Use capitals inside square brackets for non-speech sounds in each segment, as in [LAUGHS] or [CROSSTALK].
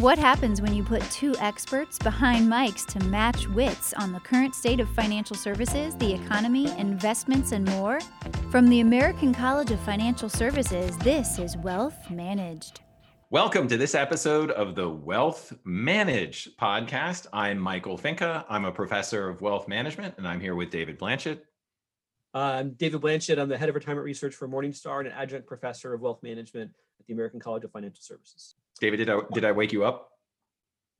What happens when you put two experts behind mics to match wits on the current state of financial services, the economy, investments, and more? From the American College of Financial Services, this is Wealth Managed. Welcome to this episode of the Wealth Managed podcast. I'm Michael Finke. I'm a professor of wealth management, and I'm here with David Blanchett. I'm David Blanchett. I'm the head of retirement research for Morningstar and an adjunct professor of wealth management at the American College of Financial Services. David, did I did I wake you up?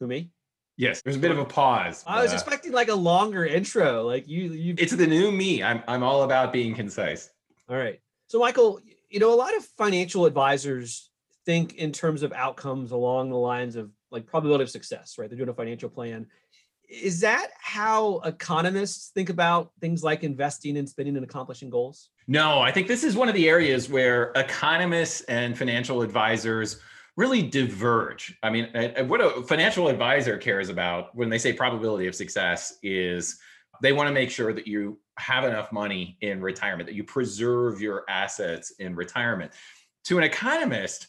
Who me? Yes. There's a bit of a pause. I was uh, expecting like a longer intro. Like you, you. It's the new me. I'm I'm all about being concise. All right. So Michael, you know, a lot of financial advisors think in terms of outcomes along the lines of like probability of success, right? They're doing a financial plan. Is that how economists think about things like investing and spending and accomplishing goals? No, I think this is one of the areas where economists and financial advisors really diverge. I mean, what a financial advisor cares about when they say probability of success is they want to make sure that you have enough money in retirement, that you preserve your assets in retirement. To an economist,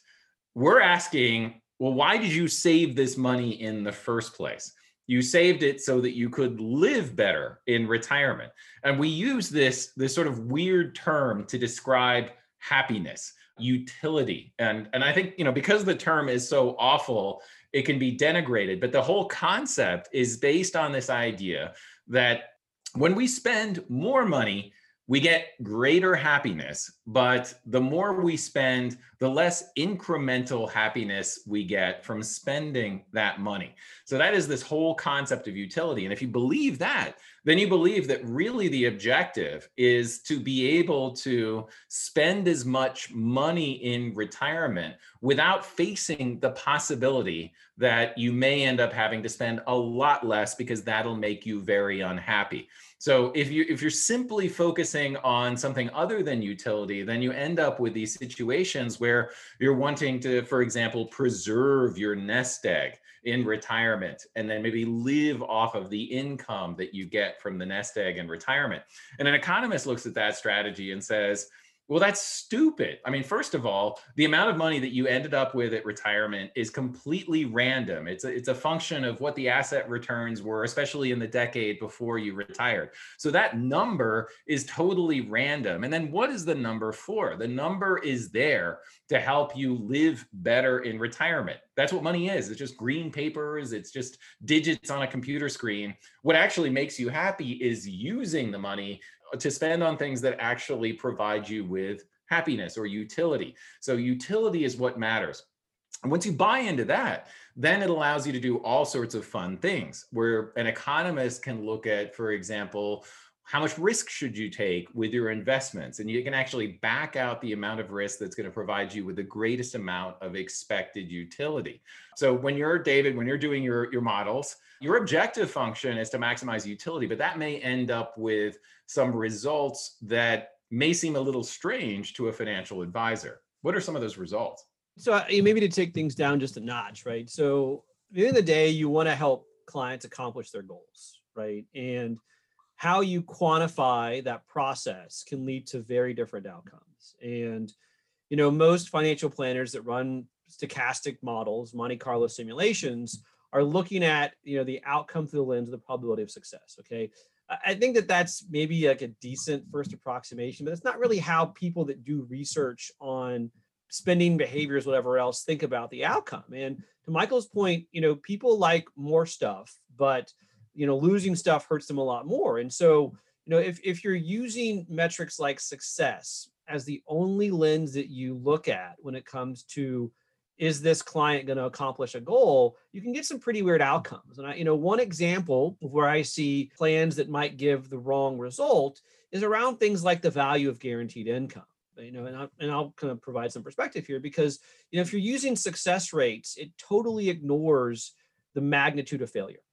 we're asking, well, why did you save this money in the first place? You saved it so that you could live better in retirement. And we use this, this sort of weird term to describe happiness utility. And and i think you know because the term is so awful it can be denigrated. But the whole concept is based on this idea that when we spend more money we get greater happiness, but the more we spend, the less incremental happiness we get from spending that money. So that is this whole concept of utility. And if you believe that, then you believe that really the objective is to be able to spend as much money in retirement without facing the possibility that you may end up having to spend a lot less because that'll make you very unhappy. So if you if you're simply focusing on something other than utility, then you end up with these situations where you're wanting to, for example, preserve your nest egg in retirement and then maybe live off of the income that you get from the nest egg in retirement. And an economist looks at that strategy and says, well, that's stupid. I mean, first of all, the amount of money that you ended up with at retirement is completely random. It's a, it's a function of what the asset returns were, especially in the decade before you retired. So that number is totally random. And then what is the number for? The number is there to help you live better in retirement. That's what money is. It's just green papers, it's just digits on a computer screen. What actually makes you happy is using the money to spend on things that actually provide you with happiness or utility. So utility is what matters. And once you buy into that, then it allows you to do all sorts of fun things where an economist can look at, for example, how much risk should you take with your investments? And you can actually back out the amount of risk that's going to provide you with the greatest amount of expected utility. So when you're David, when you're doing your, your models, your objective function is to maximize utility, but that may end up with some results that may seem a little strange to a financial advisor. What are some of those results? So uh, maybe to take things down just a notch, right? So at the end of the day, you want to help clients accomplish their goals, right? And how you quantify that process can lead to very different outcomes. And you know, most financial planners that run stochastic models, Monte Carlo simulations, are looking at you know the outcome through the lens of the probability of success. Okay, I think that that's maybe like a decent first approximation, but it's not really how people that do research on spending behaviors, whatever else, think about the outcome. And to Michael's point, you know, people like more stuff, but you know, losing stuff hurts them a lot more. And so, you know, if if you're using metrics like success as the only lens that you look at when it comes to is this client going to accomplish a goal you can get some pretty weird outcomes. And i you know one example of where i see plans that might give the wrong result is around things like the value of guaranteed income. You know and, I, and i'll kind of provide some perspective here because you know if you're using success rates it totally ignores the magnitude of failure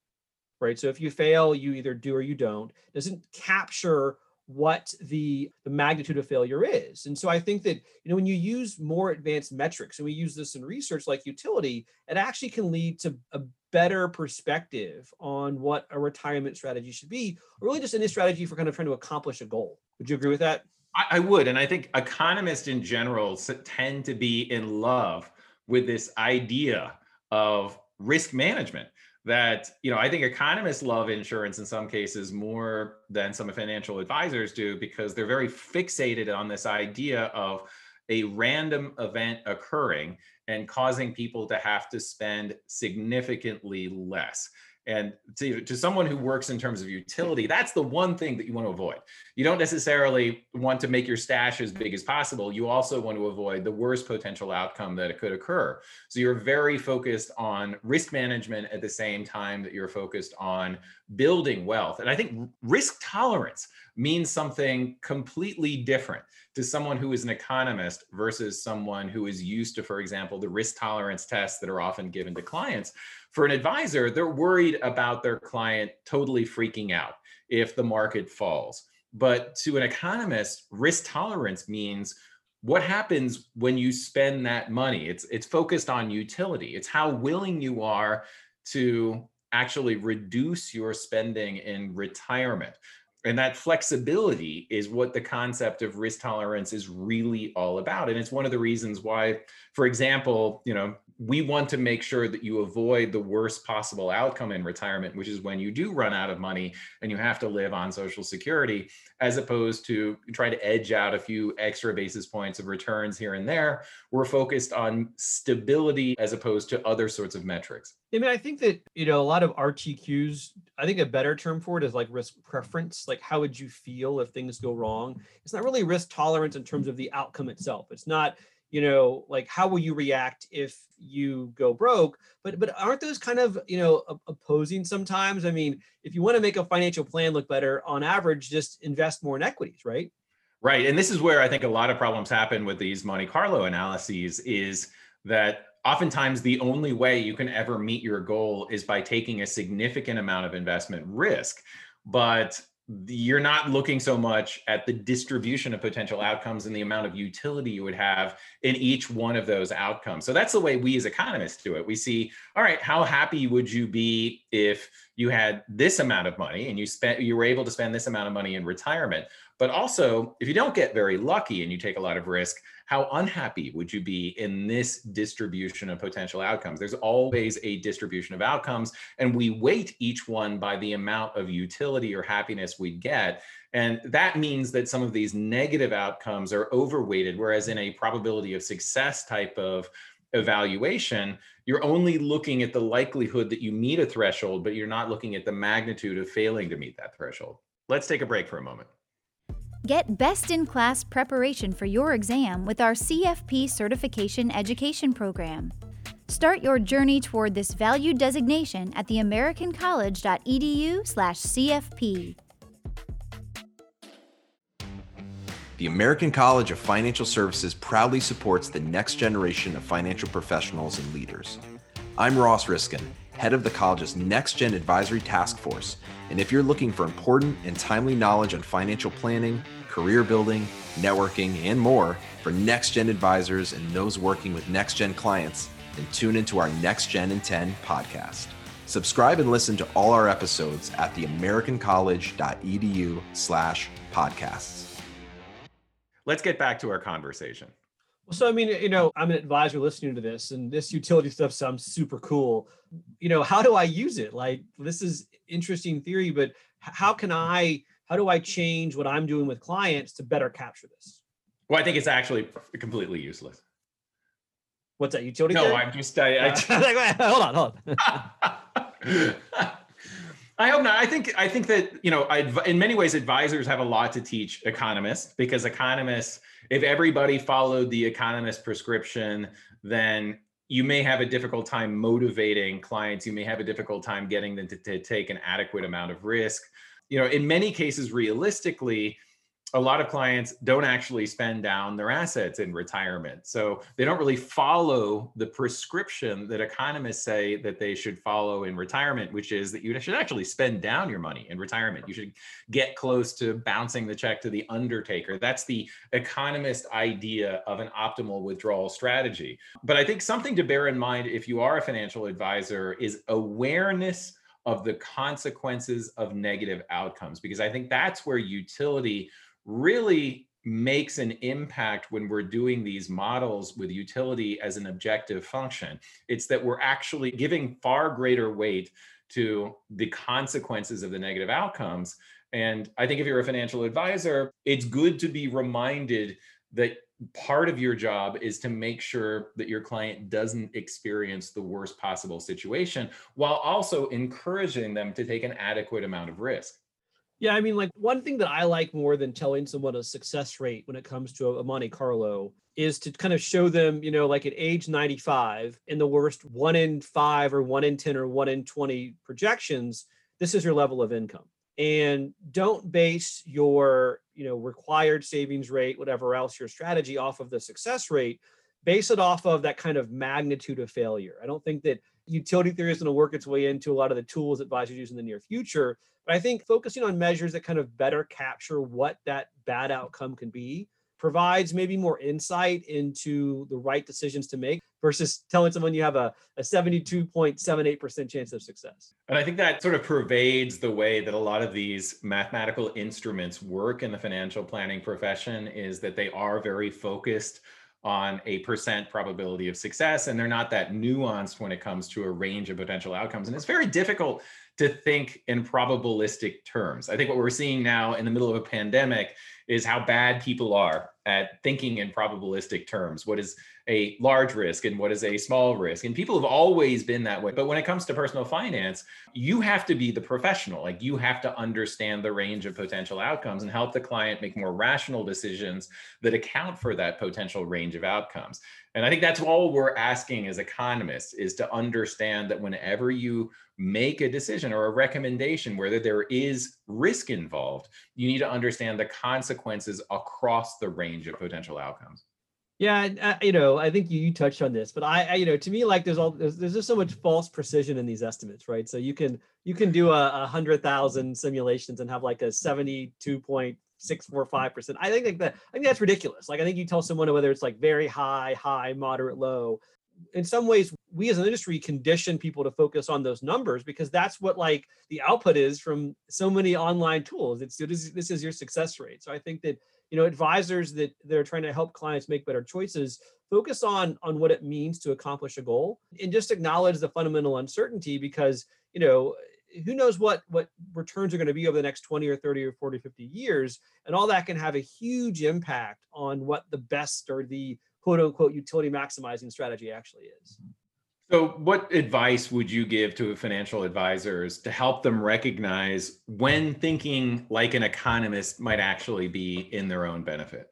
right? So if you fail you either do or you don't it doesn't capture what the the magnitude of failure is. And so i think that you know when you use more advanced metrics and we use this in research like utility it actually can lead to a better perspective on what a retirement strategy should be or really just any strategy for kind of trying to accomplish a goal. Would you agree with that? I, I would and i think economists in general tend to be in love with this idea of risk management that you know i think economists love insurance in some cases more than some financial advisors do because they're very fixated on this idea of a random event occurring and causing people to have to spend significantly less and to, to someone who works in terms of utility, that's the one thing that you want to avoid. You don't necessarily want to make your stash as big as possible. You also want to avoid the worst potential outcome that it could occur. So you're very focused on risk management at the same time that you're focused on building wealth. And I think risk tolerance means something completely different to someone who is an economist versus someone who is used to, for example, the risk tolerance tests that are often given to clients. For an advisor, they're worried about their client totally freaking out if the market falls. But to an economist, risk tolerance means what happens when you spend that money. It's it's focused on utility. It's how willing you are to actually reduce your spending in retirement and that flexibility is what the concept of risk tolerance is really all about and it's one of the reasons why for example you know we want to make sure that you avoid the worst possible outcome in retirement, which is when you do run out of money and you have to live on Social Security, as opposed to try to edge out a few extra basis points of returns here and there. We're focused on stability as opposed to other sorts of metrics. I mean, I think that, you know, a lot of RTQs, I think a better term for it is like risk preference. Like, how would you feel if things go wrong? It's not really risk tolerance in terms of the outcome itself. It's not, you know like how will you react if you go broke? But but aren't those kind of you know opposing sometimes? I mean if you want to make a financial plan look better on average just invest more in equities right? Right and this is where i think a lot of problems happen with these monte carlo analyses is that oftentimes the only way you can ever meet your goal is by taking a significant amount of investment risk. But you're not looking so much at the distribution of potential outcomes and the amount of utility you would have in each one of those outcomes. So that's the way we as economists do it. We see, all right, how happy would you be if you had this amount of money and you spent you were able to spend this amount of money in retirement? But also, if you don't get very lucky and you take a lot of risk, how unhappy would you be in this distribution of potential outcomes? There's always a distribution of outcomes, and we weight each one by the amount of utility or happiness we'd get. And that means that some of these negative outcomes are overweighted, whereas in a probability of success type of evaluation, you're only looking at the likelihood that you meet a threshold, but you're not looking at the magnitude of failing to meet that threshold. Let's take a break for a moment. Get best in class preparation for your exam with our CFP Certification Education Program. Start your journey toward this valued designation at theamericancollege.edu/cfp. The American College of Financial Services proudly supports the next generation of financial professionals and leaders. I'm Ross Riskin, head of the college's Next Gen Advisory Task Force, and if you're looking for important and timely knowledge on financial planning, career building, networking, and more for next gen advisors and those working with next gen clients, then tune into our Next Gen in 10 podcast. Subscribe and listen to all our episodes at theamericancollege.edu slash podcasts. Let's get back to our conversation. Well, so I mean, you know, I'm an advisor listening to this, and this utility stuff sounds super cool. You know, how do I use it? Like, this is interesting theory, but how can I how do I change what I'm doing with clients to better capture this? Well, I think it's actually completely useless. What's that utility? No, I'm just. I, I [LAUGHS] just... hold on, hold on. [LAUGHS] I hope not. I think I think that you know, I, in many ways, advisors have a lot to teach economists because economists, if everybody followed the economist prescription, then you may have a difficult time motivating clients. You may have a difficult time getting them to, to take an adequate amount of risk you know, in many cases, realistically, a lot of clients don't actually spend down their assets in retirement. So they don't really follow the prescription that economists say that they should follow in retirement, which is that you should actually spend down your money in retirement. You should get close to bouncing the check to the undertaker. That's the economist idea of an optimal withdrawal strategy. But I think something to bear in mind if you are a financial advisor is awareness of the consequences of negative outcomes because i think that's where utility really makes an impact when we're doing these models with utility as an objective function. It's that we're actually giving far greater weight to the consequences of the negative outcomes. And I think if you're a financial advisor, it's good to be reminded that part of your job is to make sure that your client doesn't experience the worst possible situation while also encouraging them to take an adequate amount of risk. Yeah, I mean, like one thing that I like more than telling someone a success rate when it comes to a Monte Carlo is to kind of show them, you know, like at age 95, in the worst one in five or one in 10 or one in 20 projections, this is your level of income. And don't base your, you know, required savings rate, whatever else your strategy off of the success rate. Base it off of that kind of magnitude of failure. I don't think that utility theory is going to work its way into a lot of the tools advisors use in the near future. But I think focusing on measures that kind of better capture what that bad outcome can be provides maybe more insight into the right decisions to make versus telling someone you have a, a 72.78% chance of success. And I think that sort of pervades the way that a lot of these mathematical instruments work in the financial planning profession is that they are very focused on a percent probability of success and they're not that nuanced when it comes to a range of potential outcomes and it's very difficult to think in probabilistic terms. I think what we're seeing now in the middle of a pandemic is how bad people are at thinking in probabilistic terms. What is a large risk and what is a small risk? And people have always been that way. But when it comes to personal finance, you have to be the professional. Like you have to understand the range of potential outcomes and help the client make more rational decisions that account for that potential range of outcomes. And I think that's all we're asking as economists is to understand that whenever you make a decision or a recommendation, whether there is risk involved, you need to understand the consequences across the range of potential outcomes. Yeah, uh, you know, I think you, you touched on this, but I, I, you know, to me, like there's all there's, there's just so much false precision in these estimates, right? So you can you can do a, a hundred thousand simulations and have like a seventy two point six four five percent. I think like that. I think that's ridiculous. Like I think you tell someone whether it's like very high, high, moderate, low. In some ways, we as an industry condition people to focus on those numbers because that's what like the output is from so many online tools. It's this, this is your success rate. So I think that you know advisors that they're trying to help clients make better choices focus on on what it means to accomplish a goal and just acknowledge the fundamental uncertainty because you know who knows what what returns are going to be over the next 20 or 30 or 40 50 years and all that can have a huge impact on what the best or the quote unquote utility maximizing strategy actually is mm-hmm. So what advice would you give to financial advisors to help them recognize when thinking like an economist might actually be in their own benefit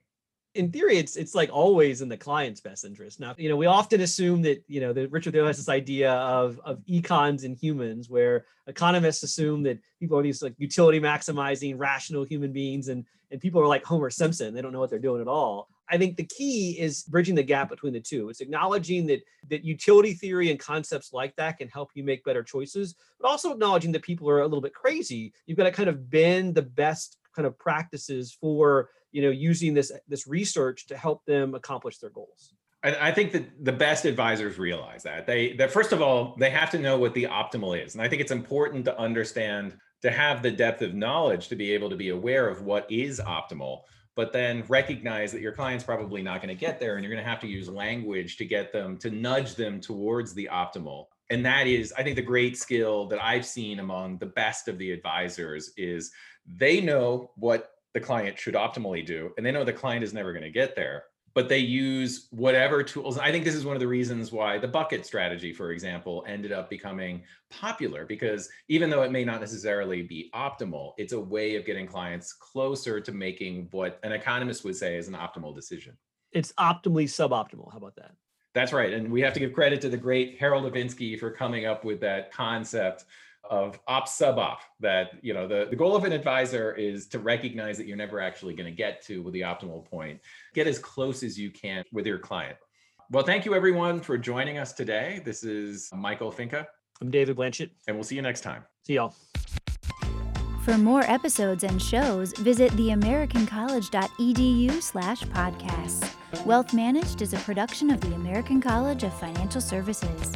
in theory, it's it's like always in the client's best interest. Now, you know, we often assume that you know that Richard Thaler has this idea of of econs and humans, where economists assume that people are these like utility maximizing, rational human beings, and and people are like Homer Simpson. They don't know what they're doing at all. I think the key is bridging the gap between the two. It's acknowledging that that utility theory and concepts like that can help you make better choices, but also acknowledging that people are a little bit crazy. You've got to kind of bend the best kind of practices for you know using this this research to help them accomplish their goals I think that the best advisors realize that they that first of all they have to know what the optimal is, and I think it's important to understand to have the depth of knowledge to be able to be aware of what is optimal, but then recognize that your client's probably not going to get there, and you're going to have to use language to get them to nudge them towards the optimal. And that is, I think, the great skill that I've seen among the best of the advisors is they know what the client should optimally do. And they know the client is never going to get there, but they use whatever tools. I think this is one of the reasons why the bucket strategy, for example, ended up becoming popular because even though it may not necessarily be optimal, it's a way of getting clients closer to making what an economist would say is an optimal decision. It's optimally suboptimal. How about that? That's right. And we have to give credit to the great Harold Evensky for coming up with that concept of op sub op that you know the, the goal of an advisor is to recognize that you're never actually going to get to the optimal point. Get as close as you can with your client. Well thank you everyone for joining us today. This is michael finke. I'm david blanchett. And we'll see you next time. See y'all. For more episodes and shows, visit theamericancollege.edu slash podcasts. Wealth Managed is a production of the American College of Financial Services.